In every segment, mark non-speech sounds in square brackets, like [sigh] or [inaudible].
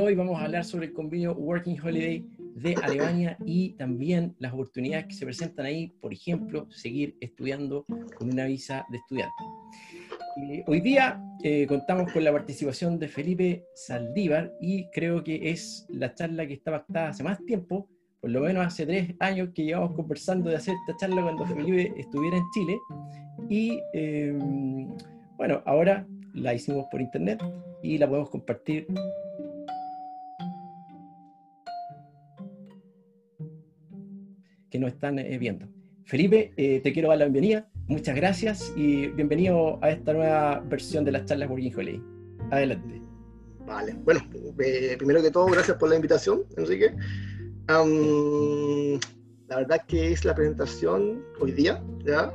hoy vamos a hablar sobre el convenio Working Holiday de Alemania y también las oportunidades que se presentan ahí, por ejemplo, seguir estudiando con una visa de estudiante. hoy día eh, contamos con la participación de Felipe Saldívar y creo que es la charla que está pactada hace más tiempo, por lo menos hace tres años que llevamos conversando de hacer esta charla cuando Felipe estuviera en Chile. Y eh, bueno, ahora la hicimos por internet y la podemos compartir que nos están eh, viendo. Felipe, eh, te quiero dar la bienvenida. Muchas gracias y bienvenido a esta nueva versión de las charlas Working Holiday. Adelante. Vale, bueno, eh, primero que todo, gracias por la invitación, Enrique. la verdad que es la presentación hoy día, ¿ya?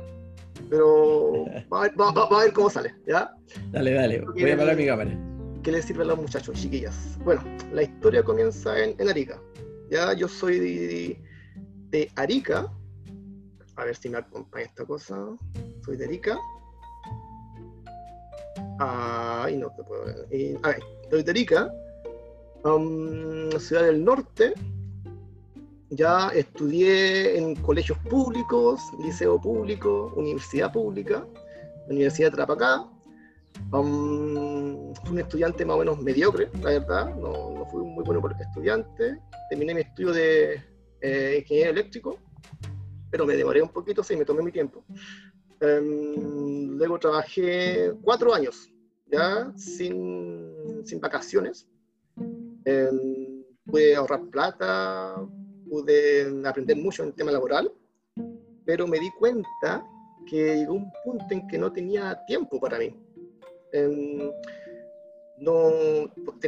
Pero [laughs] vamos a, ver cómo sale, ¿ya? Dale, dale, voy a apagar mi cámara. ¿Qué les sirve a los muchachos, chiquillas? Bueno, la historia comienza en, en Arica. Ya, yo soy de, Arica. A ver si me acompaña esta cosa. Soy de Arica. Ay, no te puedo ver, soy de Arica. Um, ciudad del norte. Ya estudié en colegios públicos, liceo público, universidad pública, Universidad de Trapacá. Um, fui un estudiante más o menos mediocre, la verdad, no, no fui muy bueno estudiante. Terminé mi estudio de eh, ingeniero eléctrico, pero me demoré un poquito, sí, me tomé mi tiempo. Em, luego trabajé cuatro años, ya sin, sin vacaciones. Em, pude ahorrar plata, pude aprender mucho en el tema laboral, pero me di cuenta que llegó un punto en que no tenía tiempo para mí. Em, no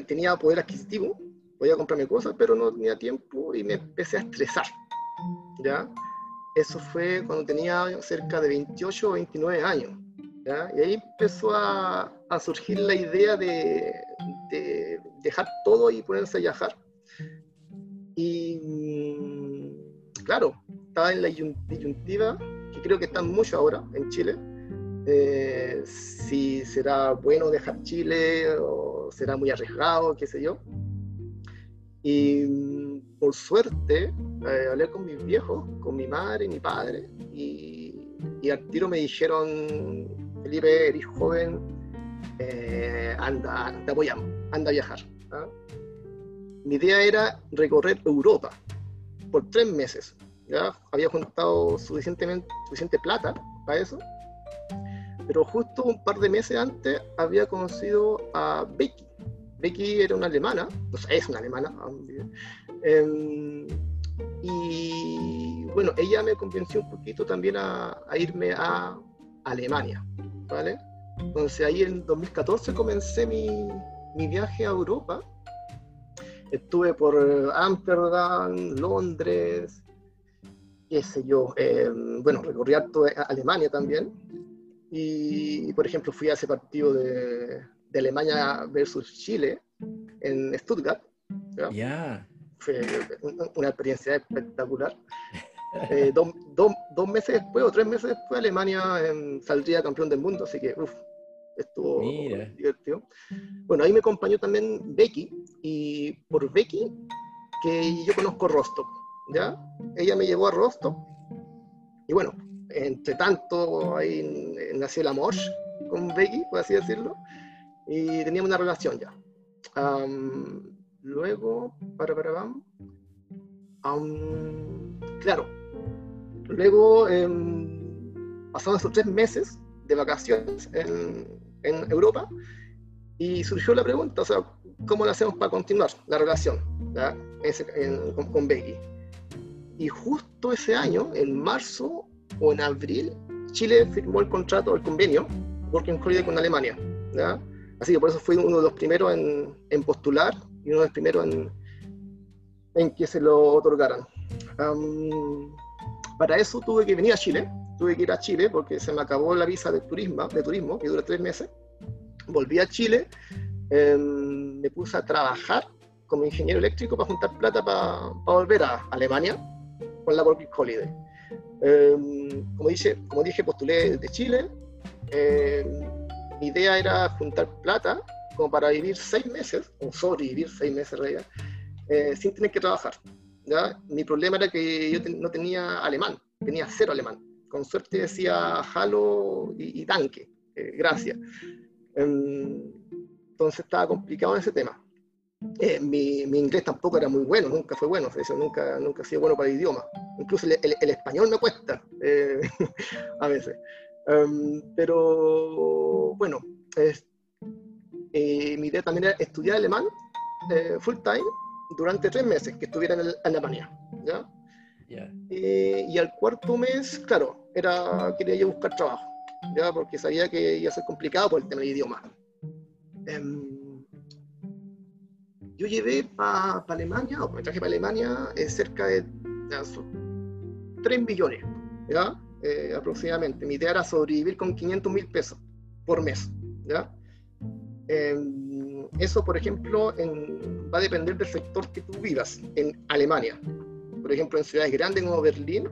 tenía poder adquisitivo, podía comprarme cosas, pero no tenía tiempo y me empecé a estresar. ¿ya? Eso fue cuando tenía cerca de 28 o 29 años. ¿ya? Y ahí empezó a, a surgir la idea de, de, dejar todo y ponerse a viajar. Y mm, claro, estaba en la disyuntiva, que creo que están mucho ahora en Chile, eh, si será bueno dejar Chile o será muy arriesgado, qué sé yo. Y mm, por suerte eh, hablé con mis viejos, con mi madre y mi padre, y, y al tiro me dijeron, Felipe, eres joven, eh, anda, te apoyamos, anda a viajar. ¿ah? Mi idea era recorrer Europa por tres meses. ¿ya? Había juntado suficientemente, suficiente plata para eso, pero justo un par de meses antes había conocido a Becky, Becky era una alemana, o sea, es una alemana, eh, y bueno, ella me convenció un poquito también a, irme a Alemania, ¿vale? Entonces ahí en 2014 comencé mi, mi viaje a Europa. Estuve por Ámsterdam, Londres, qué sé yo, eh, bueno, recorrí toda Alemania también. Y, por ejemplo, fui a ese partido de, de Alemania versus Chile en Stuttgart. ¿ya? Fue una experiencia espectacular. [laughs] Eh, dos meses después o tres meses después Alemania saldría campeón del mundo, así que uf, estuvo divertido. Bueno, ahí me acompañó también Becky y por Becky que yo conozco Rostock, ¿ya? Ella me llevó a Rostock y bueno, entre tanto ahí nació el amor con Becky, por así decirlo y teníamos una relación ya. luego, para, para, um, claro, luego eh, pasamos esos tres meses de vacaciones en, en, Europa y surgió la pregunta, o sea, ¿cómo lo hacemos para continuar la relación Ese, con, con, Becky? Y justo ese año, en marzo o en abril, Chile firmó el contrato, el convenio Working Holiday con Alemania. Así que por eso fui uno de los primeros en, postular y uno de los primeros en, en que se lo otorgaran. para eso tuve que venir a Chile, tuve que ir a Chile porque se me acabó la visa de turismo, de turismo que dura tres meses. Volví a Chile, em, me puse a trabajar como ingeniero eléctrico para juntar plata para, volver a Alemania con la Working Holiday. Em, como, como dije, postulé de Chile. Em, mi idea era juntar plata como para vivir seis meses, o sobrevivir seis meses realidad, eh, sin tener que trabajar. ¿ya? Mi problema era que yo no tenía alemán, tenía cero alemán. Con suerte decía halo y, y tanque, eh, gracias. Em, entonces estaba complicado en ese tema. Eh, mi, mi, inglés tampoco era muy bueno, nunca fue bueno, eso nunca, nunca ha sido bueno para el idioma. Incluso el, el, español me cuesta eh, [laughs] a veces. Um, pero bueno, eh, mi idea también era estudiar alemán full time durante tres meses que estuviera en, Alemania. ¿ya? y al cuarto mes, claro, era, quería yo buscar trabajo, ¿ya? porque sabía que iba a ser complicado por el tema del idioma. Um, yo llevé para Alemania, o me traje para Alemania, eh, cerca de 3 millones, ¿ya? Eh, aproximadamente. Mi idea era sobrevivir con 500 mil pesos por mes. ¿ya? Em, eso, por ejemplo, va a depender del sector que tú vivas en Alemania. Por ejemplo, en ciudades grandes como Berlín,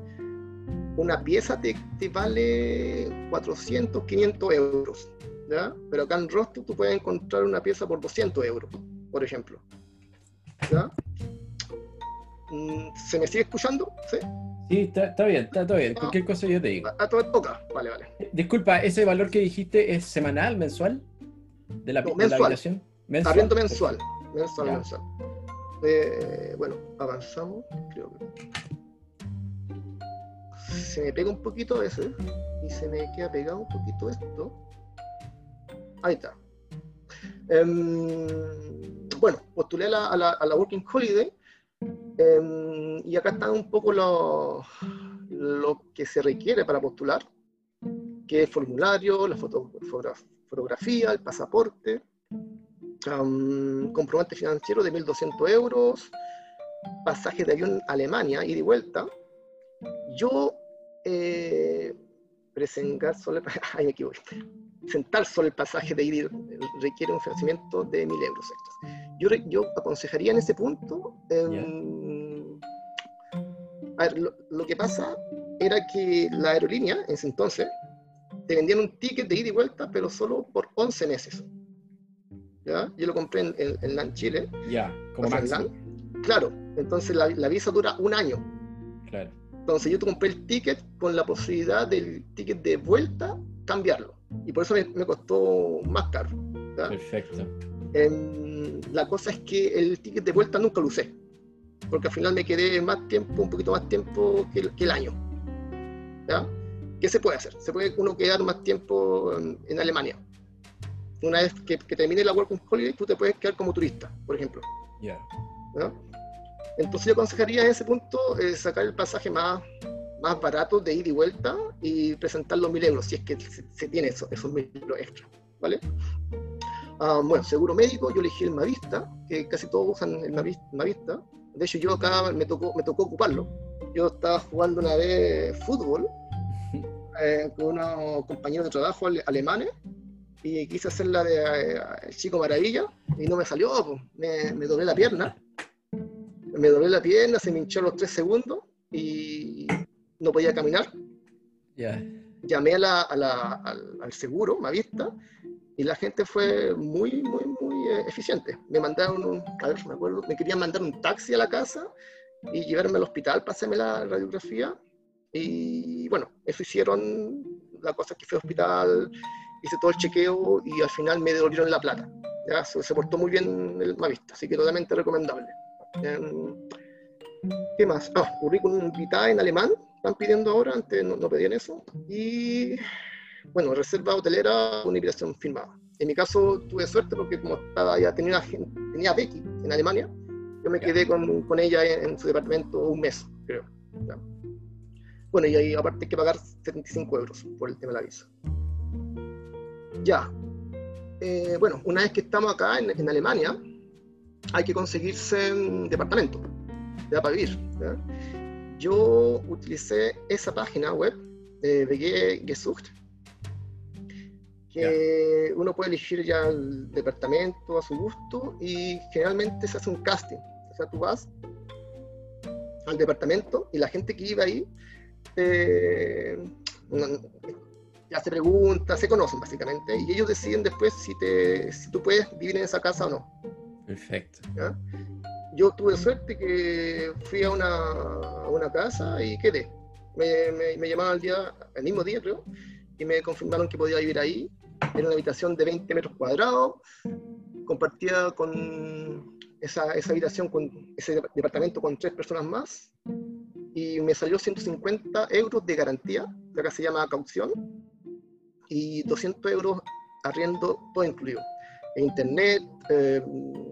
una pieza te, vale 400, 500 euros. ¿ya? Pero acá en Rostock tú puedes encontrar una pieza por 200 euros por ejemplo. Mm, ¿Se me sigue escuchando? Sí, sí está, bien, está todo bien. Cualquier cosa yo te digo. A, toda época, vale, vale. Disculpa, ¿ese valor que dijiste es semanal, mensual? ¿De la, mensual. la habitación? Mensual. mensual. Mensual, mensual. Eh, bueno, avanzamos. Creo que. Se me pega un poquito ese y se me queda pegado un poquito esto. Ahí está. Em, bueno, postulé a la, a la, Working Holiday em, y acá está un poco lo, lo, que se requiere para postular, que es formulario, la fotografía, el pasaporte, um, comprobante financiero de 1.200 euros, pasaje de avión a Alemania, ida y vuelta. Yo, eh, presentar solo, [laughs] ay me equivoqué sentar solo el pasaje de ir requiere un financiamiento de mil euros extras. Yo, yo aconsejaría en ese punto, em, a ver, lo, que pasa era que la aerolínea en ese entonces te vendían un ticket de ida y vuelta, pero solo por 11 meses. ¿Ya? Yo lo compré en, en, LAN Chile. Ya, como máximo. Claro, entonces la, la, visa dura un año. Claro. Entonces yo te compré el ticket con la posibilidad del ticket de vuelta cambiarlo y por eso me, costó más caro. Perfecto. la cosa es que el ticket de vuelta nunca lo usé, porque al final me quedé más tiempo, un poquito más tiempo que, el año. ¿ya? ¿Qué se puede hacer? Se puede uno quedar más tiempo en, Alemania. Una vez que, termine la Working Holiday, tú te puedes quedar como turista, por ejemplo. Yeah. Entonces yo aconsejaría en ese punto eh, sacar el pasaje más, más barato de ida y vuelta y presentar los mil euros, si es que se, tiene eso, esos mil euros extra, ¿vale? Ah, bueno, seguro médico, yo elegí el Mavista, que casi todos usan el Mavista. De hecho, yo acá me tocó, me tocó ocuparlo. Yo estaba jugando una vez fútbol [laughs] eh, con unos compañeros de trabajo alemanes y quise hacer la de eh, Chico Maravilla y no me salió, me, me doblé la pierna. Me doblé la pierna, se me hinchó los tres segundos y no podía caminar. Llamé a la, a la, al, al, seguro, Mavista, y la gente fue muy, muy, muy eh, eficiente. Me mandaron, un, a ver, me acuerdo, me querían mandar un taxi a la casa y llevarme al hospital para hacerme la radiografía. Y bueno, eso hicieron, la cosa que fui al hospital, hice todo el chequeo y al final me devolvieron la plata. ¿ya? Se, portó muy bien el Mavista, así que totalmente recomendable. Em, ¿Qué más? Ah, currículum vitae en alemán, están pidiendo ahora, antes no, pedían eso. Y bueno, reserva hotelera, una invitación firmada. En mi caso tuve suerte porque como estaba ya tenía, tenía Becky en Alemania, yo me quedé con, con ella en, su departamento un mes, creo. Bueno, y ahí aparte hay que pagar 75 euros por el tema de la visa. Ya. Eh, bueno, una vez que estamos acá en, en Alemania, hay que conseguirse un departamento ya para vivir. Yo utilicé esa página web de BG Gesucht, que uno puede elegir ya el departamento a su gusto y generalmente se hace un casting. O sea, tú vas al departamento y la gente que iba ahí, eh, ya se pregunta, se conocen básicamente, y ellos deciden después si, te, si tú puedes vivir en esa casa o no. Perfecto. Yo tuve suerte que fui a una, a una casa y quedé. Me, me, me llamaban el, día, el mismo día, creo, y me confirmaron que podía vivir ahí. Era una habitación de 20 metros cuadrados, compartida con esa, esa habitación, con ese departamento con tres personas más, y me salió 150 euros de garantía, que se llama caución, y 200 euros arriendo todo incluido. Internet, eh,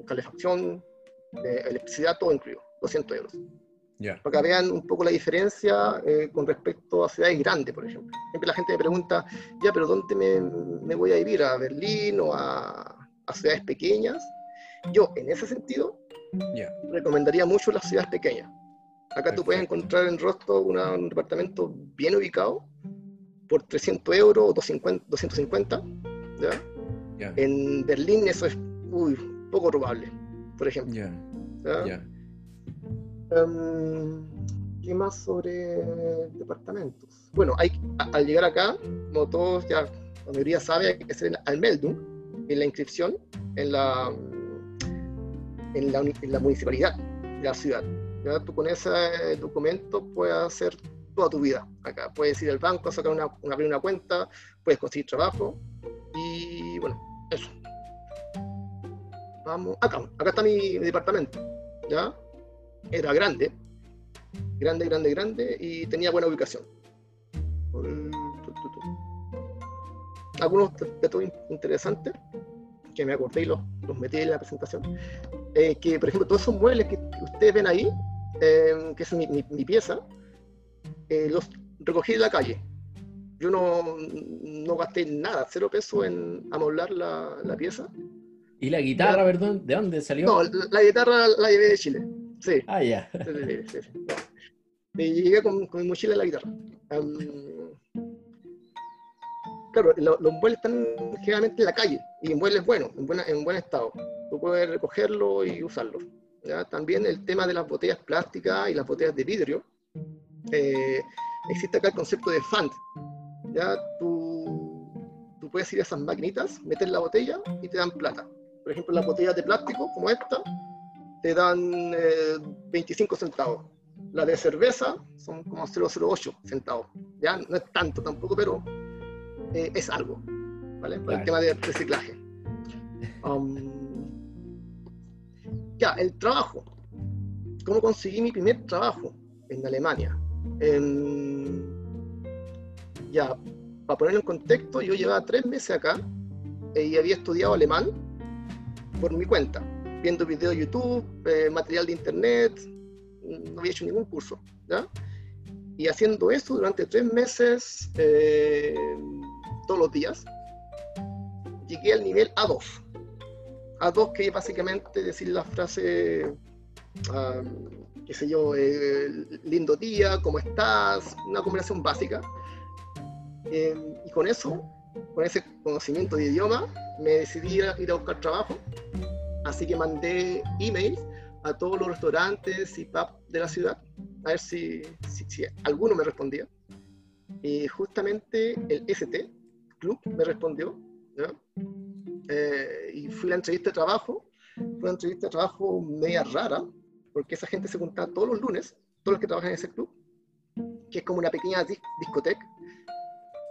calefacción, eh, electricidad, todo incluido, 200 euros. Para que vean un poco la diferencia eh, con respecto a ciudades grandes, por ejemplo. Siempre la gente me pregunta, ya, pero ¿dónde me, me voy a vivir? ¿A Berlín o a, a, ciudades pequeñas? Yo, en ese sentido, recomendaría mucho las ciudades pequeñas. Acá tú puedes encontrar en Rostock un departamento bien ubicado por 300 euros o 250, 250 ¿ya? En Berlín eso es uy, poco probable, por ejemplo. Em, ¿Qué más sobre departamentos? Bueno, hay, al llegar acá, como todos ya, la mayoría sabe, hay que hacer al Meldung, en la inscripción en la, en la, en la municipalidad de la ciudad. ¿ya? Tú con ese documento puedes hacer toda tu vida acá. Puedes ir al banco a sacar una, abrir una cuenta, puedes conseguir trabajo y bueno, eso. Vamos, acá, está mi, departamento, ¿ya? Era grande, grande, grande, grande y tenía buena ubicación. Algunos datos interesantes que me acordé y los, metí en la presentación, eh, que por ejemplo todos esos muebles que ustedes ven ahí, eh, que es mi, mi pieza, eh, los recogí de la calle. Yo no, no gasté nada, cero pesos en amoblar la, la pieza. ¿Y la guitarra, perdón? ¿De dónde salió? No, la, guitarra la llevé de Chile. Sí. Ah, ya. Y llegué con, con, mi mochila en la guitarra. claro, los muebles están generalmente en la calle y en muebles buenos, en, buena, en buen estado. Tú puedes recogerlo y usarlo. ¿ya? También el tema de las botellas plásticas y las botellas de vidrio eh, existe acá el concepto de fund. ¿ya? Tú, tú, puedes ir a esas maquinitas, meter la botella y te dan plata. Por ejemplo, las botellas de plástico, como esta, te dan 25 eh, centavos. La de cerveza son como 0,08 centavos. Ya no es tanto tampoco, pero eh, es algo. ¿vale? Por el tema de reciclaje. Um, ya, el trabajo. ¿Cómo conseguí mi primer trabajo en Alemania? ya, para ponerlo en contexto, yo llevaba tres meses acá eh, y había estudiado alemán por mi cuenta, viendo videos de YouTube, eh, material de internet, no había hecho ningún curso. ¿ya? Y haciendo eso durante tres meses, eh, todos los días, llegué al nivel A2. A2 que es básicamente decir la frase qué sé yo, eh, lindo día, ¿cómo estás? Una conversación básica. Eh, y con eso, con ese conocimiento de idioma, me decidí a ir a buscar trabajo. Así que mandé emails a todos los restaurantes y pubs de la ciudad, a ver si, si, alguno me respondía. Y justamente el ST Club me respondió. Eh, y fui a la entrevista de trabajo. Fue una entrevista de trabajo media rara, porque esa gente se junta todos los lunes, todos los que trabajan en ese club, que es como una pequeña discoteca,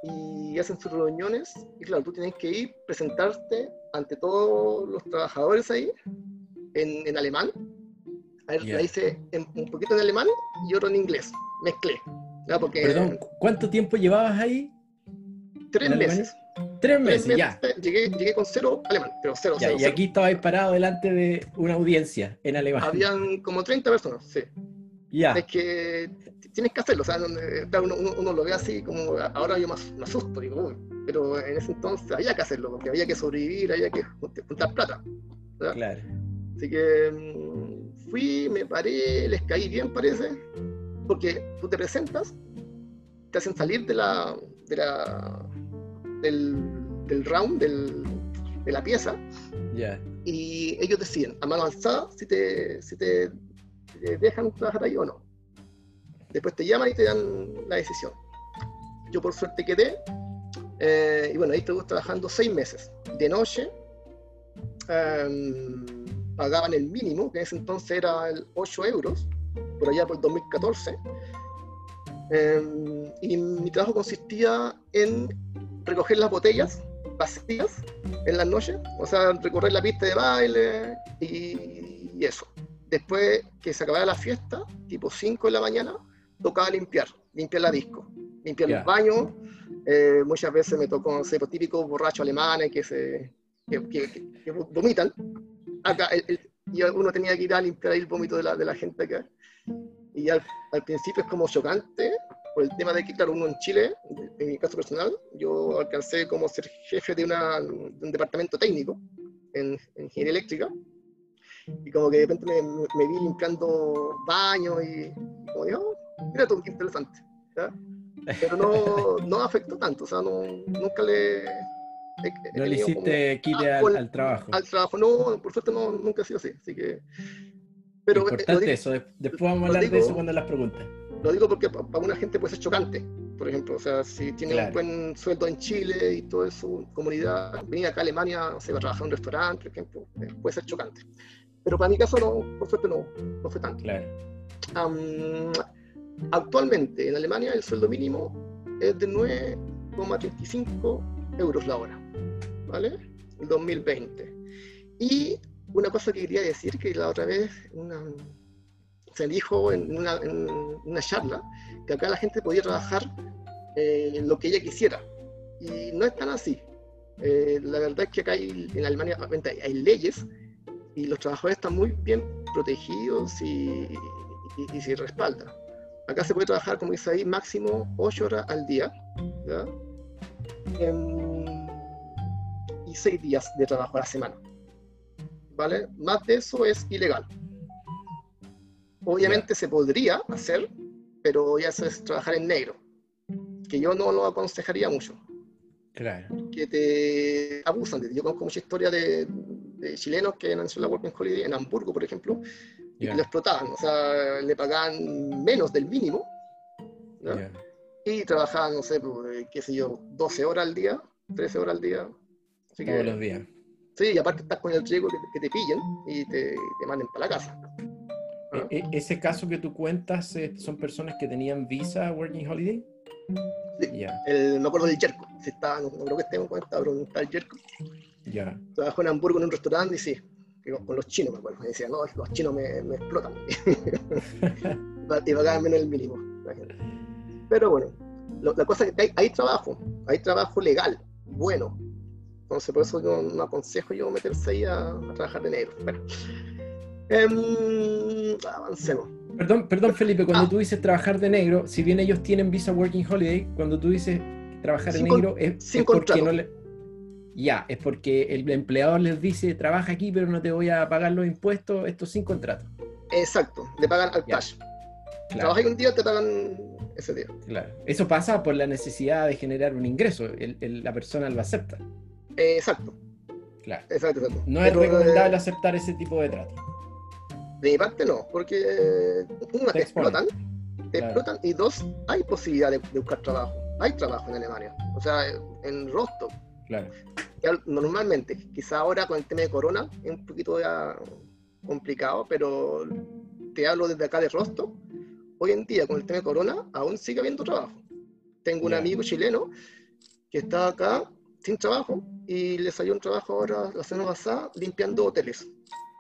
y hacen sus reuniones, y claro, tú tienes que ir, presentarte ante todos los trabajadores ahí, en, en alemán, a ver, la hice un poquito en alemán y otro en inglés, mezclé. Porque, Perdón, ¿cuánto tiempo llevabas ahí? Tres meses. Tres meses, ya. Llegué, llegué con cero alemán, pero cero, cero Y aquí estabais parado delante de una audiencia en alemán. Habían como 30 personas, sí. Ya. Es que tienes que hacerlo, o sea, uno, uno, lo ve así como, ahora yo me, asusto, digo, pero en ese entonces había que hacerlo, porque había que sobrevivir, había que juntar plata. Claro. Así que mm, fui, me paré, les caí bien, parece, porque tú te presentas, te hacen salir de la, de la del, round, de la pieza. Y ellos deciden a mano alzada si te, si te, dejan trabajar ahí o no. Después te llaman y te dan la decisión. Yo por suerte quedé. Eh, y bueno, ahí estuve trabajando seis meses. De noche, em, pagaban el mínimo, que en ese entonces era el 8 euros, por allá por el 2014. Em, y mi trabajo consistía en recoger las botellas vacías en las noches, o sea, recorrer la pista de baile y, eso. Después que se acababa la fiesta, tipo 5 de la mañana, tocaba limpiar, limpiar la disco, limpiar los baños. Eh, muchas veces me tocó, no sé, los típicos borrachos alemanes que se que, vomitan. Acá, y uno tenía que ir a limpiar el vómito de la, de la gente acá. Y al, al principio es como chocante, por el tema de que, claro, uno en Chile, en mi caso personal, yo alcancé como ser jefe de, una, de un departamento técnico en, en, ingeniería eléctrica, y como que de repente me, me vi limpiando baños y, como digo, oh, mira todo, qué interesante. Pero no, no afectó tanto, o sea, no, nunca le... no le hiciste quite al, al, trabajo. Al trabajo, no, por suerte no, nunca ha sido así, así que... Pero, Importante eso, después vamos a hablar de eso cuando las preguntas. Lo digo porque para una gente puede ser chocante, por ejemplo. O sea, si tiene un buen sueldo en Chile y toda su comunidad, venir acá a Alemania, se va a trabajar en un restaurante, por ejemplo, eh, puede ser chocante. Pero para mi caso, no, por suerte, no, no fue tanto. Claro. actualmente en Alemania el sueldo mínimo es de 9,35 euros la hora, ¿vale? El 2020. Y una cosa que quería decir, que la otra vez una, se dijo en una, en una, charla que acá la gente podía trabajar eh, lo que ella quisiera. Y no es tan así. Eh, la verdad es que acá hay, en Alemania hay, leyes y los trabajadores están muy bien protegidos y, y, se respaldan. Acá se puede trabajar, como dice ahí, máximo 8 horas al día. Em, y 6 días de trabajo a la semana. ¿Vale? Más de eso es ilegal. Obviamente se podría hacer, pero ya eso es trabajar en negro, que yo no lo aconsejaría mucho. Claro. Que te abusan de Yo conozco mucha historia de, chilenos que han hecho la Working Holiday en Hamburgo, por ejemplo, y lo explotaban. O sea, le pagaban menos del mínimo. Y trabajaban, no sé, pues, qué sé yo, 12 horas al día, 13 horas al día. Todos los días. Sí, y aparte estás con el riesgo que, te pillen y te, te manden para la casa. E, e, ¿Ese caso que tú cuentas eh, son personas que tenían visa Working Holiday? Sí, el, me acuerdo del Jerko. Si está, no, creo que en cuenta, pero está el Jerko. Ya. Trabajó en Hamburgo en un restaurante y sí, con los chinos me acuerdo. Me decía, no, los chinos me, me explotan. [laughs] y pagaban menos el mínimo. Pero bueno, la cosa es que hay, hay, trabajo, hay trabajo legal, bueno. Entonces, por eso yo no aconsejo yo meterse ahí a, a trabajar de negro. Bueno. Em, avancemos. Perdón, perdón Felipe, cuando ah. tú dices trabajar de negro, si bien ellos tienen visa working holiday, cuando tú dices trabajar de negro es, porque no le... Ya, es porque el empleador les dice, trabaja aquí, pero no te voy a pagar los impuestos, esto sin contrato. Exacto, le pagan al cash. Claro. Trabajas un día, te pagan ese día. Claro. Eso pasa por la necesidad de generar un ingreso, la persona lo acepta. exacto. Claro. Exacto, exacto. No es recomendable eh, aceptar ese tipo de trato. De mi parte no, porque una, te, explotan, te explotan y dos, hay posibilidad de, buscar trabajo. Hay trabajo en Alemania, o sea, en Rostock. Claro. Normalmente, quizá ahora con el tema de corona es un poquito ya complicado, pero te hablo desde acá de Rostock. Hoy en día, con el tema de corona, aún sigue habiendo trabajo. Tengo un amigo chileno que está acá sin trabajo y le salió un trabajo ahora la semana pasada limpiando hoteles,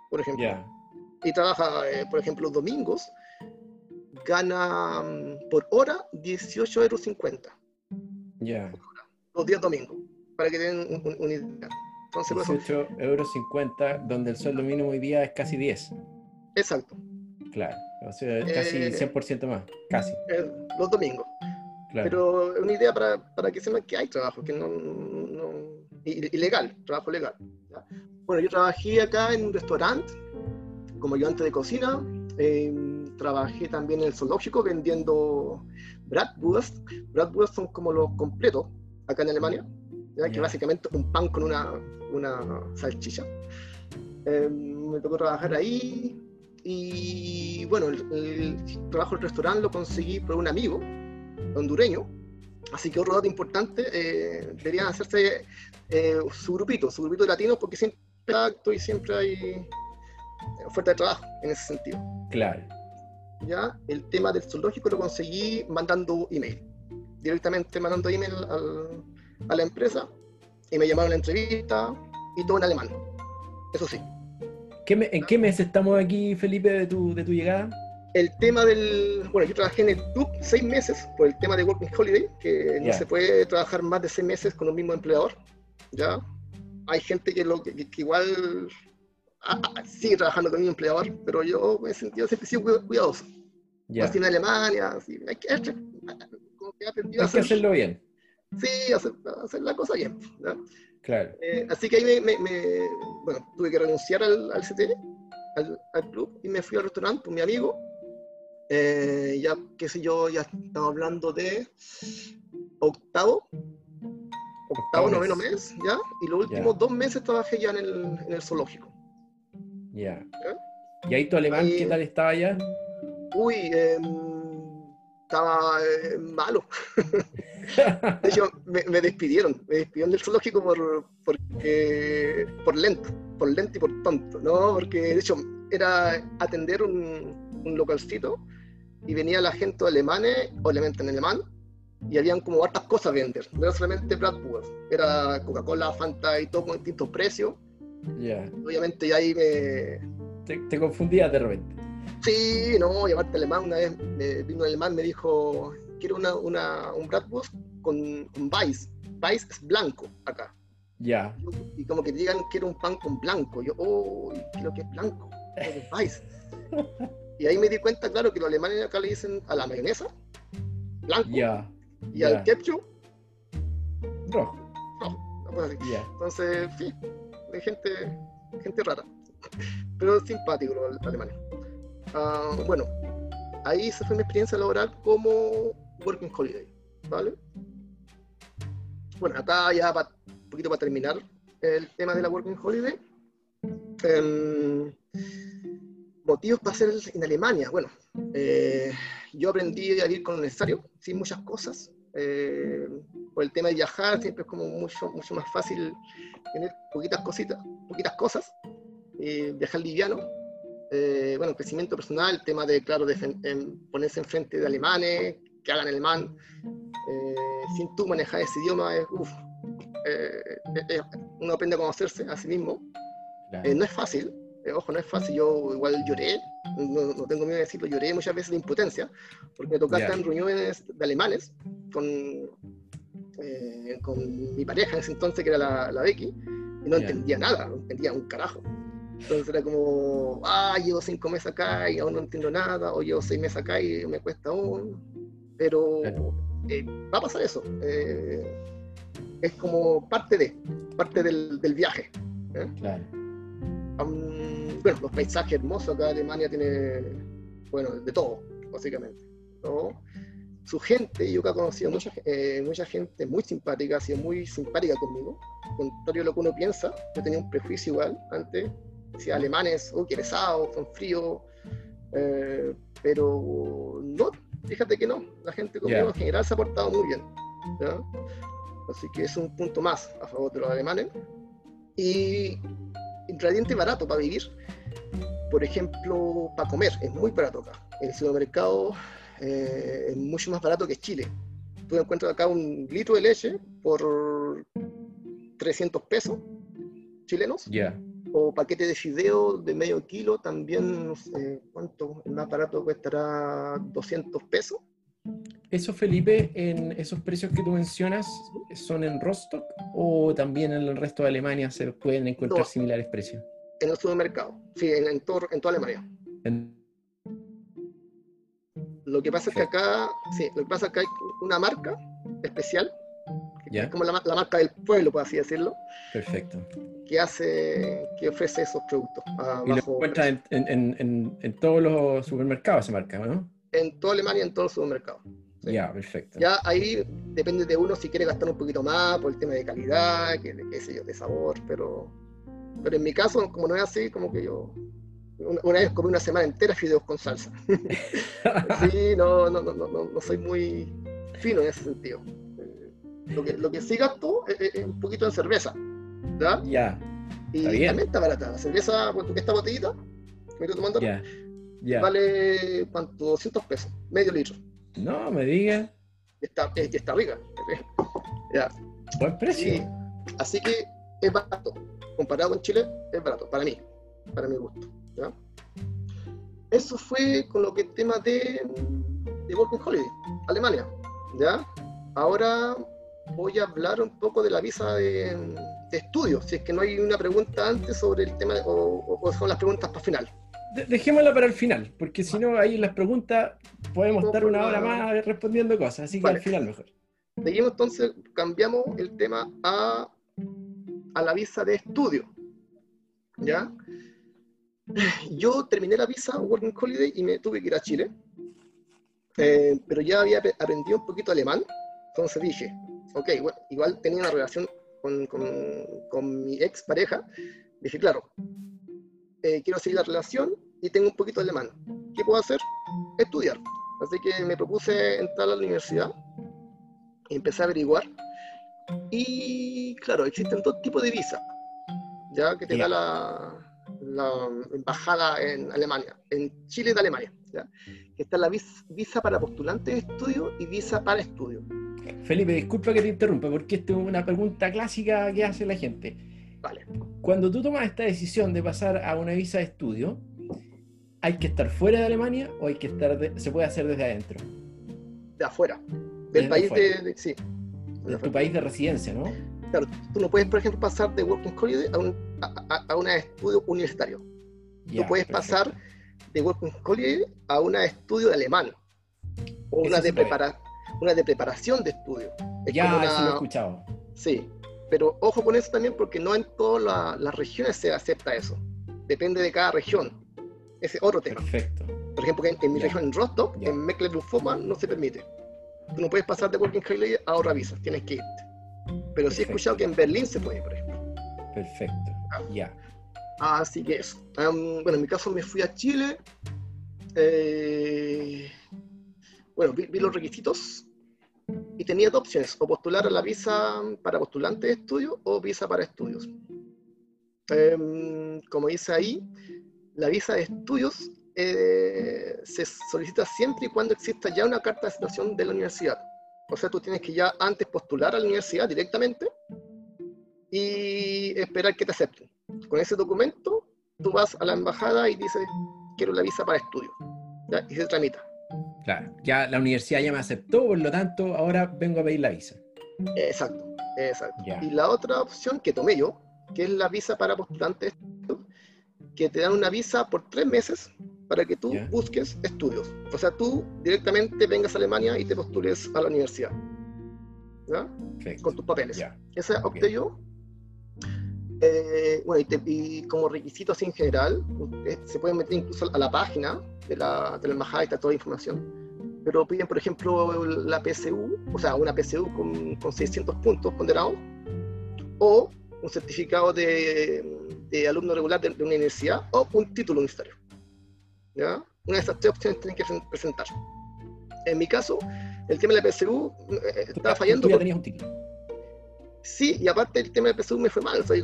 por ejemplo y trabaja, eh, por ejemplo, los domingos, gana mm, por hora 18,50 euros. Ya. Los días domingos, para que tengan un, idea. Entonces, 18 euros 50, donde el sueldo mínimo hoy día es casi 10. Exacto. Claro, o sea, casi 100% eh, más, casi. Eh, los domingos. Claro. Pero una idea para, para que sepan que hay trabajo, que no, no ilegal, trabajo legal. Bueno, yo trabajé acá en un restaurante como ayudante de cocina. Eh, trabajé también en el zoológico vendiendo bratwurst. Bratwurst son como los completos acá en Alemania, que básicamente un pan con una, una salchicha. Eh, me tocó trabajar ahí y bueno, el, trabajo en el restaurante lo conseguí por un amigo hondureño Así que otro dato importante, eh, deberían hacerse eh, su grupito, su grupito de latinos, porque siempre hay acto y siempre hay oferta de trabajo en ese sentido. Claro. Ya, el tema del zoológico lo conseguí mandando email, directamente mandando email al, a la empresa y me llamaron a la entrevista y todo en alemán. Eso sí. ¿En qué mes estamos aquí, Felipe, de tu, de tu llegada? El tema del. Bueno, yo trabajé en el club seis meses por el tema de Working Holiday, que no se puede trabajar más de seis meses con un mismo empleador. ¿Ya? Hay gente que, lo, que, igual ah, ah, sigue trabajando con un empleador, pero yo me he sentido siempre sido cuidadoso. Ya. en Alemania, así, hay que, que, hay que hacerlo bien sí, hacer, hacer la cosa bien. Claro. Eh, así que ahí me, bueno, tuve que renunciar al, al CT, al, club, y me fui al restaurante con mi amigo. Eh, ya, qué sé yo, ya estamos hablando de octavo, octavo, noveno mes, ¿ya? Y los últimos dos meses trabajé ya en el, en el zoológico. Ya. ¿Y ahí tu alemán qué tal estaba ya? Uy, eh, estaba eh, malo. [laughs] de hecho, me, despidieron, me despidieron del zoológico por, porque, por lento, por lento y por tonto, ¿no? Porque de hecho era atender un, un localcito y venía la gente alemanes, obviamente en alemán, y habían como hartas cosas a vender, no era solamente Black era Coca-Cola, Fanta y todo con distintos precios. Obviamente ya ahí me... Te, te confundías de repente. Sí, no, y aparte alemán, una vez me, vino un alemán, me dijo, quiero una, una, un bratwurst con, con Weiss. Weiss es blanco acá. Ya. Y como que digan, quiero un pan con blanco. Yo, oh, quiero que es blanco. Es Weiss. [laughs] y ahí me di cuenta, claro, que los alemanes acá le dicen a la mayonesa, blanco. Ya. Y al ketchup, rojo. Rojo. Entonces, sí, de gente, gente rara. [laughs] Pero simpático los alemanes. Ah, bueno, ahí se fue mi experiencia laboral como Working Holiday, ¿vale? Bueno, acá ya un poquito para terminar el tema de la Working Holiday. Em, motivos para hacer en Alemania. Bueno, eh, yo aprendí a vivir con lo necesario, sin muchas cosas. Eh, por el tema de viajar, siempre es como mucho, mucho más fácil tener poquitas cositas, poquitas cosas, viajar liviano. Eh, bueno, crecimiento personal, tema de, claro, de ponerse enfrente de alemanes, que hablan alemán, eh, sin tú manejar ese idioma, es, uf, eh, uno aprende a conocerse a sí mismo. no es fácil, ojo, no es fácil, yo igual lloré, no, tengo miedo de decirlo, lloré muchas veces de impotencia, porque me tocaba estar en reuniones de alemanes con, con mi pareja en ese entonces, que era la, la Becky, y no entendía nada, no entendía un carajo. Entonces era como, ah, llevo cinco meses acá y aún no entiendo nada, o llevo seis meses acá y me cuesta aún. Pero eh, va a pasar eso. Eh, es como parte de, parte del, del viaje. ¿eh? Claro. bueno, los paisajes hermosos acá Alemania tiene, bueno, de todo, básicamente. ¿no? Su gente, yo que he conocido mucha, mucha gente muy simpática, ha sido muy simpática conmigo, contrario a lo que uno piensa, yo tenía un prejuicio igual antes, si alemanes, oh, qué pesado, son fríos, eh, pero no, fíjate que no, la gente conmigo en general se ha portado muy bien. Así que es un punto más a favor de los alemanes. Y ingrediente barato para vivir, por ejemplo, para comer, es muy barato acá. El supermercado eh, es mucho más barato que Chile. Tú encuentras acá un litro de leche por 300 pesos chilenos. Ya o paquete de fideo de medio kilo, también, no sé cuánto, el más barato cuestará 200 pesos. ¿Eso, Felipe, en esos precios que tú mencionas, son en Rostock o también en el resto de Alemania se pueden encontrar similares precios? En el supermercado, sí, en, en, todo, en toda Alemania. Lo que pasa es que acá, sí, lo que pasa es que hay una marca especial ¿Ya? como la, marca del pueblo, por así decirlo. Perfecto. Que hace, que ofrece esos productos. y lo encuentra en, en, en, todos los supermercados esa marca, ¿no? En toda Alemania, en todos los supermercados. Ya, perfecto. Ya ahí depende de uno si quiere gastar un poquito más por el tema de calidad, que, qué sé yo, de sabor, pero, pero en mi caso, como no es así, como que yo una vez comí una semana entera fideos con salsa. [laughs] sí, no, no, no, no, no soy muy fino en ese sentido. Lo que, lo que sí gasto es, es un poquito en cerveza. ¿Ya? Ya, Y Está bien. también está barata. La cerveza, esta botellita que me estoy tomando ya, ya. vale, ¿cuánto? 200 pesos, medio litro. No, me digas. Y está, es- y está rica. [laughs] Ya. Buen precio. Sí. Así que es barato. Comparado con Chile, es barato, para mí, para mi gusto. ¿ya? Eso fue con lo que el tema de, de Working Holiday, Alemania. ¿ya? Ahora voy a hablar un poco de la visa de, de estudio, si es que no hay una pregunta antes sobre el tema, o, son las preguntas para final. De- Dejémosla para el final, porque si no, ahí en las preguntas podemos estar una hora más respondiendo cosas, así que Vale. al final mejor. Seguimos entonces, cambiamos el tema a, a la visa de estudio. ¿Ya? Yo terminé la visa Working Holiday y me tuve que ir a Chile, Eh, pero ya había ap- aprendido un poquito alemán, entonces dije, ok, bueno, igual tenía una relación con, con- con mi ex pareja, dije, claro, eh, quiero seguir la relación y tengo un poquito de alemán. ¿Qué puedo hacer? Estudiar. Así que me propuse entrar a la universidad y empecé a averiguar. Y claro, existen dos tipos de visa, ya que te Ya. da la, la embajada en Alemania, en Chile de Alemania. ¿ya? Que está la vis- visa para postulantes de estudio y visa para estudio. Felipe, disculpa que te interrumpa, porque esta es una pregunta clásica que hace la gente. Vale. Cuando tú tomas esta decisión de pasar a una visa de estudio, ¿hay que estar fuera de Alemania o hay que estar de- se puede hacer desde adentro? De afuera. Desde Del país afuera. de, de- Sí. De tu país de residencia, ¿no? Claro, tú no puedes, por ejemplo, pasar de Working Holiday a un, a, a- a un estudio universitario. Tú puedes perfecto. pasar de Working Holiday a un estudio de alemán. O Eso una de, puede. Una de preparación de estudio. Es Ya, una- eso lo he escuchado. Sí, pero ojo con eso también porque no en todas la- las regiones se acepta eso. Depende de cada región. Ese es otro tema. Perfecto. Por ejemplo, en, en mi Ya. región, en Rostock, Ya. en Mecklenburg-Vorpommern, no se permite. Tú no puedes pasar de Working Holiday a otra visa, tienes que irte. Pero sí he escuchado que en Berlín se puede, por ejemplo. Perfecto. Ya. Así que eso. Bueno, en mi caso me fui a Chile. eh, bueno, vi, vi los requisitos y tenía dos opciones, o postular a la visa para postulantes de estudio o visa para estudios. Em, como dice ahí, la visa de estudios eh, se solicita siempre y cuando exista ya una carta de situación de la universidad. O sea, tú tienes que ya antes postular a la universidad directamente y esperar que te acepten. Con ese documento, tú vas a la embajada y dices, quiero la visa para estudio. ¿ya? Y se tramita. Claro. Ya la universidad ya me aceptó, por lo tanto, ahora vengo a pedir la visa. Exacto, exacto. Y la otra opción que tomé yo, que es la visa para postulantes, que te dan una visa por tres meses para que tú busques estudios. O sea, tú directamente vengas a Alemania y te postules a la universidad. ¿ya? Con tus papeles. Esa opté yo. Eh, bueno, y, te- y como requisitos en general, eh, se pueden meter incluso a la página de la, de la embajada está toda la información. Pero piden, por ejemplo, la PSU, o sea, una PSU con, con 600 puntos ponderados, o un certificado de, de alumno regular de, de una universidad, o un título universitario. ¿Ya? Una de esas tres opciones tienen que pre- presentar. En mi caso, el tema de la PSU eh, Tú, estaba tú fallando ya por- tenías un título. Sí, y aparte el tema de PSU me fue mal, o sea,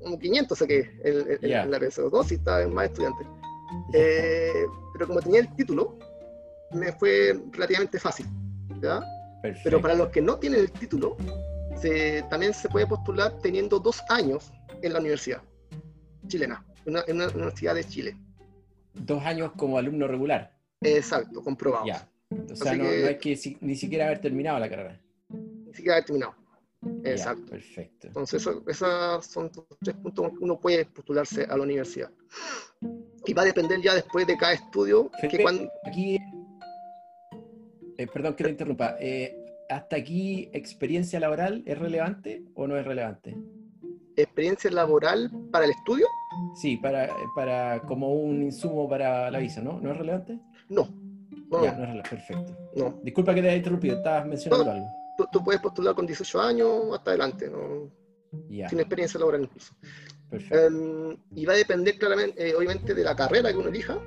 como 500 saqué en, en- Ya. en la PSU, ¿no? Si estaba en más estudiantes. Eh, pero como tenía el título, me fue relativamente fácil, ¿ya? Pero para los que no tienen el título, se- también se puede postular teniendo dos años en la universidad chilena, en una, en una universidad de Chile. Dos años como alumno regular. Exacto, comprobado. Ya. O sea, no, que- no hay que si- ni siquiera haber terminado la carrera. Ni siquiera he terminado. Ya, Exacto. perfecto. Entonces, eso- esos son los tres puntos que uno puede postularse a la universidad. Y va a depender ya después de cada estudio, que Felipe, cuando, Aquí, eh, perdón que te interrumpa. eh, ¿Hasta aquí experiencia laboral es relevante o no es relevante? experiencia laboral para el estudio, Sí, para, para como un insumo para la visa, ¿no? ¿No es relevante? no. No, Ya, no es relevante. Perfecto. no. Disculpa que te haya interrumpido, estabas mencionando algo. Tú, tú puedes postular con 18 años hasta adelante, sin experiencia laboral incluso. Em, y va a depender claramente, eh, obviamente, de la carrera que uno elija,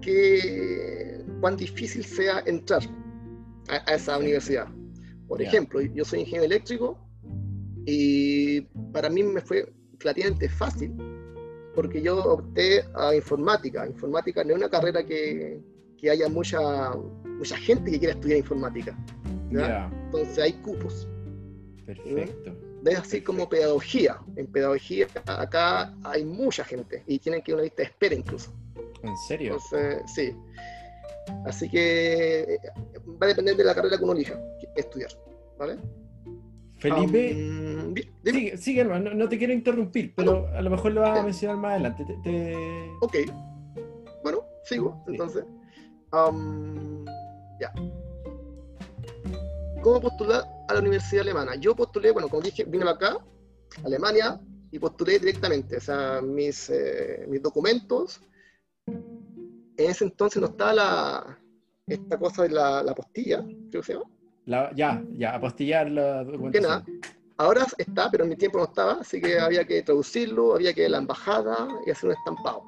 que cuán difícil sea entrar a, a esa universidad. Por ejemplo, yo soy ingeniero eléctrico y para mí me fue relativamente fácil porque yo opté a informática. Informática no es una carrera que, que haya mucha, mucha gente que quiera estudiar informática. Entonces hay cupos. perfecto. Es así como pedagogía. En pedagogía acá hay mucha gente y tienen que ir a una lista de espera incluso. ¿En serio? Entonces, sí. Así que va a depender de la carrera que uno elija estudiar. ¿Vale? Felipe, Um, bien, dime. sigue, sigue, hermano, no, no te quiero interrumpir, pero a lo mejor lo vas a mencionar más adelante. Te- te- Ok. Bueno, sigo. Sí. Entonces. um, ya. ¿Cómo postular a la universidad alemana? Yo postulé, bueno, como dije, vine acá, Alemania, y postulé directamente. O sea, mis, eh, mis documentos. En ese entonces no estaba la, esta cosa de la, la postilla, creo que se llama. la- ya, ya, apostillar la Que documentación. nada. Ahora está, pero en mi tiempo no estaba, así que había que traducirlo, había que ir a la embajada y hacer un estampado.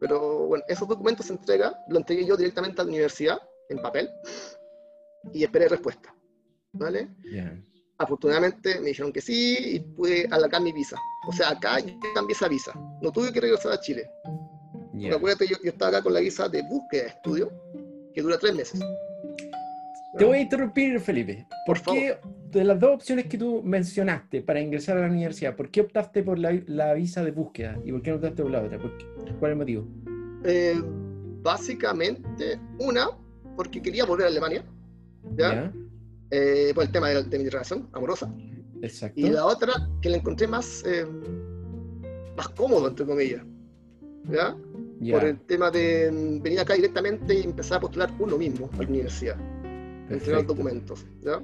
Pero bueno, esos documentos se entrega, lo entregué yo directamente a la universidad, en papel, y esperé respuesta. ¿Vale? Ya. Afortunadamente me dijeron que sí y pude alargar mi visa. O sea, acá yo cambié esa visa. No tuve que regresar a Chile. ya. Porque acuérdate, yo, yo estaba acá con la visa de búsqueda de estudio, que dura tres meses. Te voy a interrumpir, Felipe. ¿Por, Por qué, de las dos opciones que tú mencionaste para ingresar a la universidad, ¿por qué optaste por la, la visa de búsqueda y por qué no optaste por la otra? ¿Por qué? ¿Cuál es el motivo? Eh, básicamente, una, porque quería volver a Alemania, ¿ya? Eh, por el tema de, de mi relación amorosa. Exacto. Y la otra, que la encontré más, eh, más cómodo, entre comillas. ¿Ya? Ya, Por el tema de venir acá directamente y empezar a postular uno mismo a la universidad, entregar perfecto. documentos. ¿ya?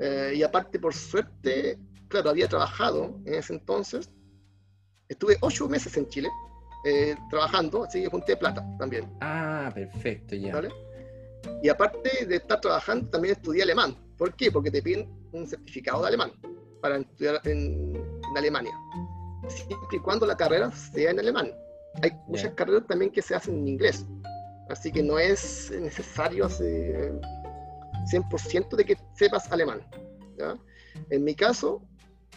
Eh, y aparte, por suerte, claro, había trabajado en ese entonces. Estuve ocho meses en Chile eh, trabajando, así que junté plata también. Ah, perfecto, ya. ¿vale? Y aparte de estar trabajando, también estudié alemán. ¿Por qué? Porque te piden un certificado de alemán para estudiar en, en Alemania. Siempre y cuando la carrera sea en alemán. Hay muchas carreras también que se hacen en inglés. Así que no es necesario hacer 100% de que sepas alemán. ¿ya? En mi caso,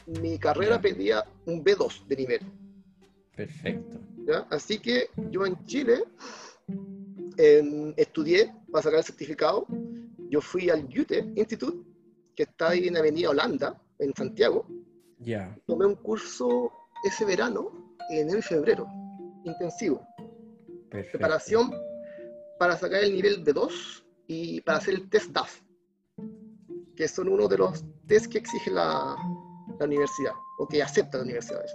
mi carrera pedía un B2 de nivel. Perfecto. ¿ya? Así que yo en Chile em, estudié para sacar el certificado. Yo fui al Goethe Institute, que está ahí en Avenida Holanda, en Santiago. Ya. Tomé un curso ese verano, en enero y febrero, intensivo. Perfecto. Preparación para sacar el nivel B2 y para hacer el test DAF, que son uno de los test que exige la, la universidad, o que acepta la universidad.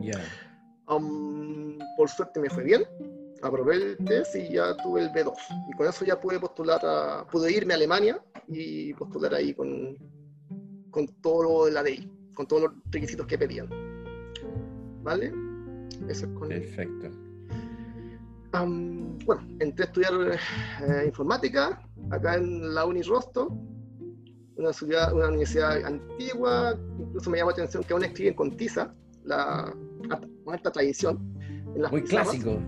Ya. Um, por suerte me fue bien, aprobé el test y ya tuve el B2. Y con eso ya pude postular a, pude irme a Alemania y postular ahí con, con todo lo de la ley, con todos los requisitos que pedían. ¿Vale? Eso es con... Perfecto. Am, bueno, entré a estudiar eh, informática acá en la Uni Rostock, una, ciudad- una universidad antigua, incluso me llamó la atención que aún escriben con tiza, la, con esta tradición. En las Muy clásico.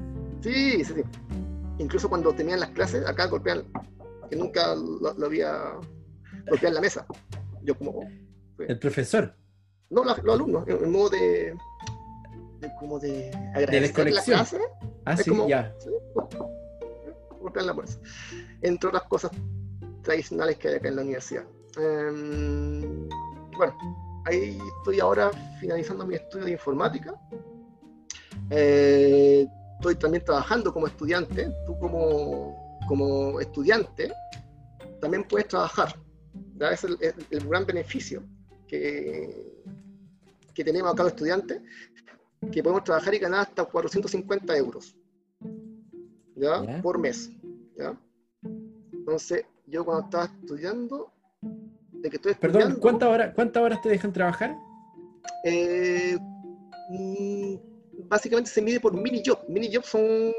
Sí, sí, sí. Incluso cuando tenían las clases, acá golpean, que nunca lo, lo había golpeado en la mesa. Yo como, oh, El profesor. no, la- los alumnos, en, en modo de, de como de agradecer la desconexión. clase, Ah, Es sí, como- ya. Sí, golpean la bolsa. Entre otras cosas tradicionales que hay acá en la universidad. Em, bueno, ahí estoy ahora finalizando mi estudio de informática. Eh, estoy también trabajando como estudiante. Tú como, como estudiante también puedes trabajar. ¿ya? Es el, el- el gran beneficio que, que tenemos acá los estudiantes, que podemos trabajar y ganar hasta 450 euros. ¿ya? Ya. Por mes. ¿ya? Entonces, yo cuando estaba estudiando, de que estoy Perdón, estudiando, ¿cuántas horas, ¿cuántas horas te dejan trabajar? eh, mm, básicamente se mide por mini job. Mini job son,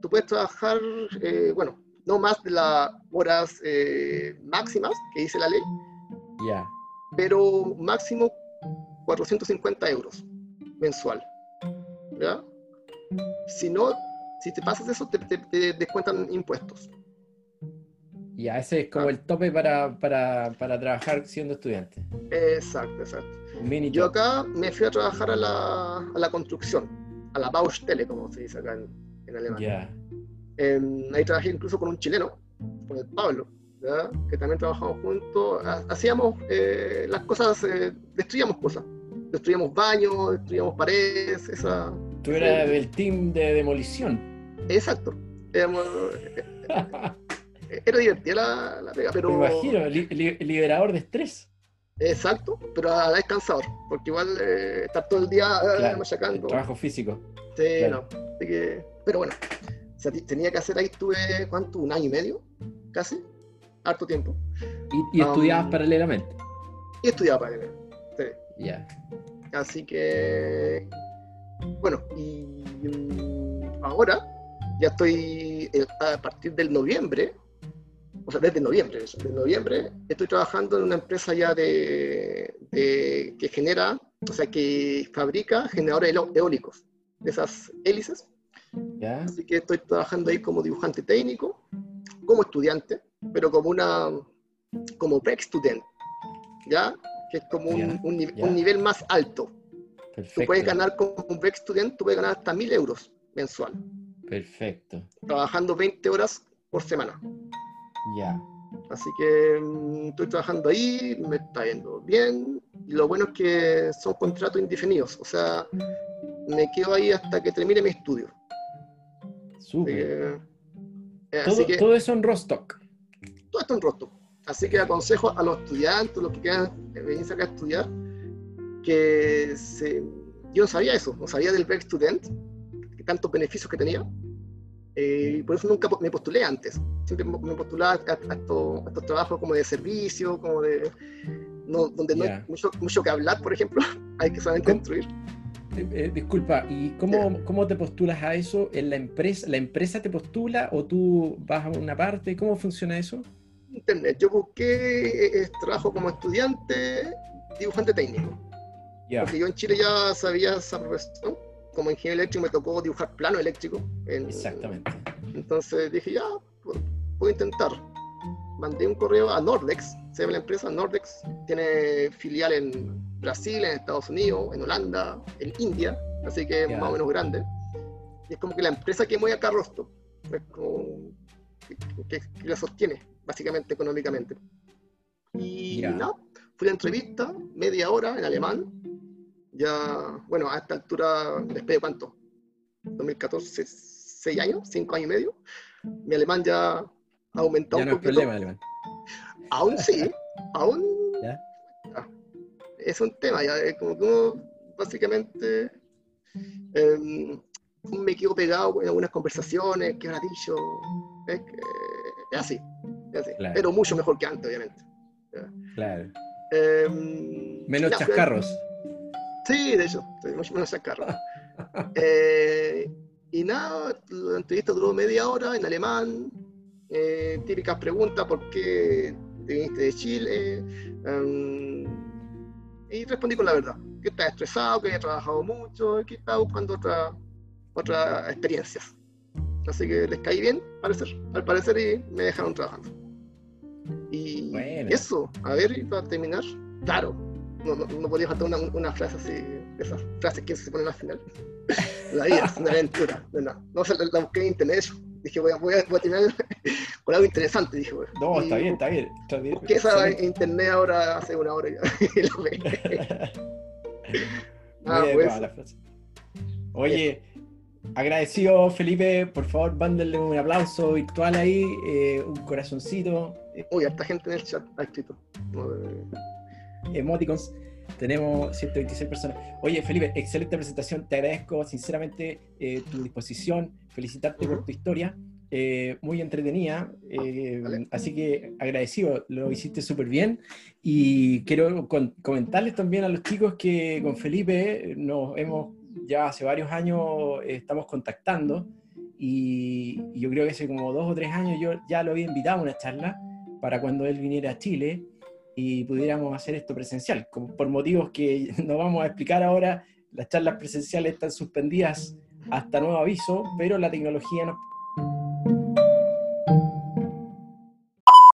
tú puedes trabajar, eh, bueno, no más de las horas eh, máximas que dice la ley, Ya. pero máximo 450 euros mensual. ¿Ya? Si no, si te pasas eso, te, te- te descuentan impuestos. Ya, ese es como el tope para, para, para trabajar siendo estudiante. Exacto, exacto. Mini Yo acá me fui a trabajar a la, a la construcción, a la Baustelle, como se dice acá en, en alemán. Em, ahí trabajé incluso con un chileno, con el Pablo, ¿verdad? que también trabajamos juntos. Ha- Hacíamos eh, las cosas, eh, destruíamos cosas. Destruíamos baños, destruíamos paredes, esa... tú eras del team de demolición. Exacto. Éramos- [laughs] era divertida la, la pega, pero... Me imagino, li- li- liberador de estrés. Exacto, pero a la vez cansador, porque igual eh, estar todo el día eh, Claro, machacando. Trabajo físico. Sí, claro. no. Así que- pero bueno, o sea, t- tenía que hacer ahí, estuve, ¿cuánto? Un año y medio, casi, harto tiempo. Y, y Um, estudiabas paralelamente. Y estudiaba para él. Sí. Ya. Así que, bueno, y mm, ahora ya estoy eh, a partir del noviembre, o sea, desde noviembre, desde noviembre estoy trabajando en una empresa ya de, de- que genera, o sea, que fabrica generadores eó- eólicos, de esas hélices. Ya. Así que estoy trabajando ahí como dibujante técnico, como estudiante, pero como una, como pre-student, ¿ya? Que es como un, un un nivel más alto. Tú Perfecto. puedes ganar como un pre-student, tú puedes ganar hasta 1000 euros mensual, Perfecto. trabajando 20 horas por semana. Ya. Así que mm, estoy trabajando ahí, me está yendo bien. Y lo bueno es que son contratos indefinidos, o sea, me quedo ahí hasta que termine mi estudio. Súper. que, eh, Todo, que todo eso en Rostock. todo esto en rostro. Así que aconsejo a los estudiantes, los que quieran venirse acá a estudiar, que se... yo no sabía eso, no sabía del Break Student, que tantos beneficios que tenía, eh, y por eso nunca me postulé antes. Siempre me postulaba a, a estos, a estos trabajos como de servicio, como de... no- donde no Ya. hay mucho, mucho que hablar, por ejemplo, [laughs] hay que solamente ¿Cómo? instruir. Eh, eh, disculpa, ¿y cómo, cómo te postulas a eso? ¿En la empresa, la empresa te postula o tú vas a una parte? ¿Cómo funciona eso? Internet. Yo busqué eh, eh, trabajo como estudiante, dibujante técnico. Ya. Porque yo en Chile ya sabía esa profesión. Como ingeniero eléctrico me tocó dibujar plano eléctrico. en- Exactamente. Entonces dije, ya, puedo intentar. Mandé un correo a Nordex, se llama la empresa Nordex. Tiene filial en Brasil, en Estados Unidos, en Holanda, en India. Así que Ya. más o menos grande. Y es como que la empresa que mueve a Rostock. Es como que, que- que la sostiene, básicamente, económicamente. Y Ya. nada, fui a la entrevista, media hora en alemán. Ya, bueno, a esta altura, después de cuánto, 2014, 6 años, 5 años y medio, mi alemán ya ha aumentado Ya un no es poquito. problema, alemán. Aún sí, aún ¿Ya? es un tema, ya es como que uno básicamente em, me quedo pegado en algunas conversaciones que habrá dicho, es, que- es así, es así. Claro. pero mucho mejor que antes, obviamente. Claro. Em, Menos chascarros. Sí, de hecho, menos chascarro. Eh, [laughs] y nada, la entrevista duró media hora en alemán, eh, típicas preguntas, ¿por qué te viniste de Chile? Em, y respondí con la verdad, que estaba estresado, que había trabajado mucho, que estaba buscando otra, otras experiencias. Así que les caí bien, parecer, al parecer, y me dejaron trabajando. Y eso, a ver, y para terminar, claro, no, no, no podía faltar una, una frase así, esas frases que se ponen al final. La vida es una aventura. No, no, se la, busqué en internet. Dije, voy a, voy a, voy a terminar [laughs] con algo interesante. Dije. No, está bien, está bien. Está bien. Busqué esa Excelente. en internet ahora hace una hora ya, y [laughs] la [laughs] Ah, pues. la frase. Oye, agradecido Felipe, por favor, mándenle un aplauso virtual ahí, eh, un corazoncito, Uy, harta gente en el chat ha escrito. Eh, emoticons. Tenemos 126 personas. Oye, Felipe, excelente presentación. Te agradezco sinceramente eh, tu disposición. Felicitarte por Ujú. tu historia. eh, muy entretenida. eh, Vale. Así que agradecido. Lo hiciste súper bien. Y quiero con- comentarles también a los chicos que con Felipe nos hemos ya hace varios años estamos contactando. Y, y yo creo que hace como dos o tres años yo ya lo había invitado a una charla para cuando él viniera a Chile y pudiéramos hacer esto presencial. Como por motivos que [laughs] no vamos a explicar ahora, las charlas presenciales están suspendidas hasta nuevo aviso, pero la tecnología nos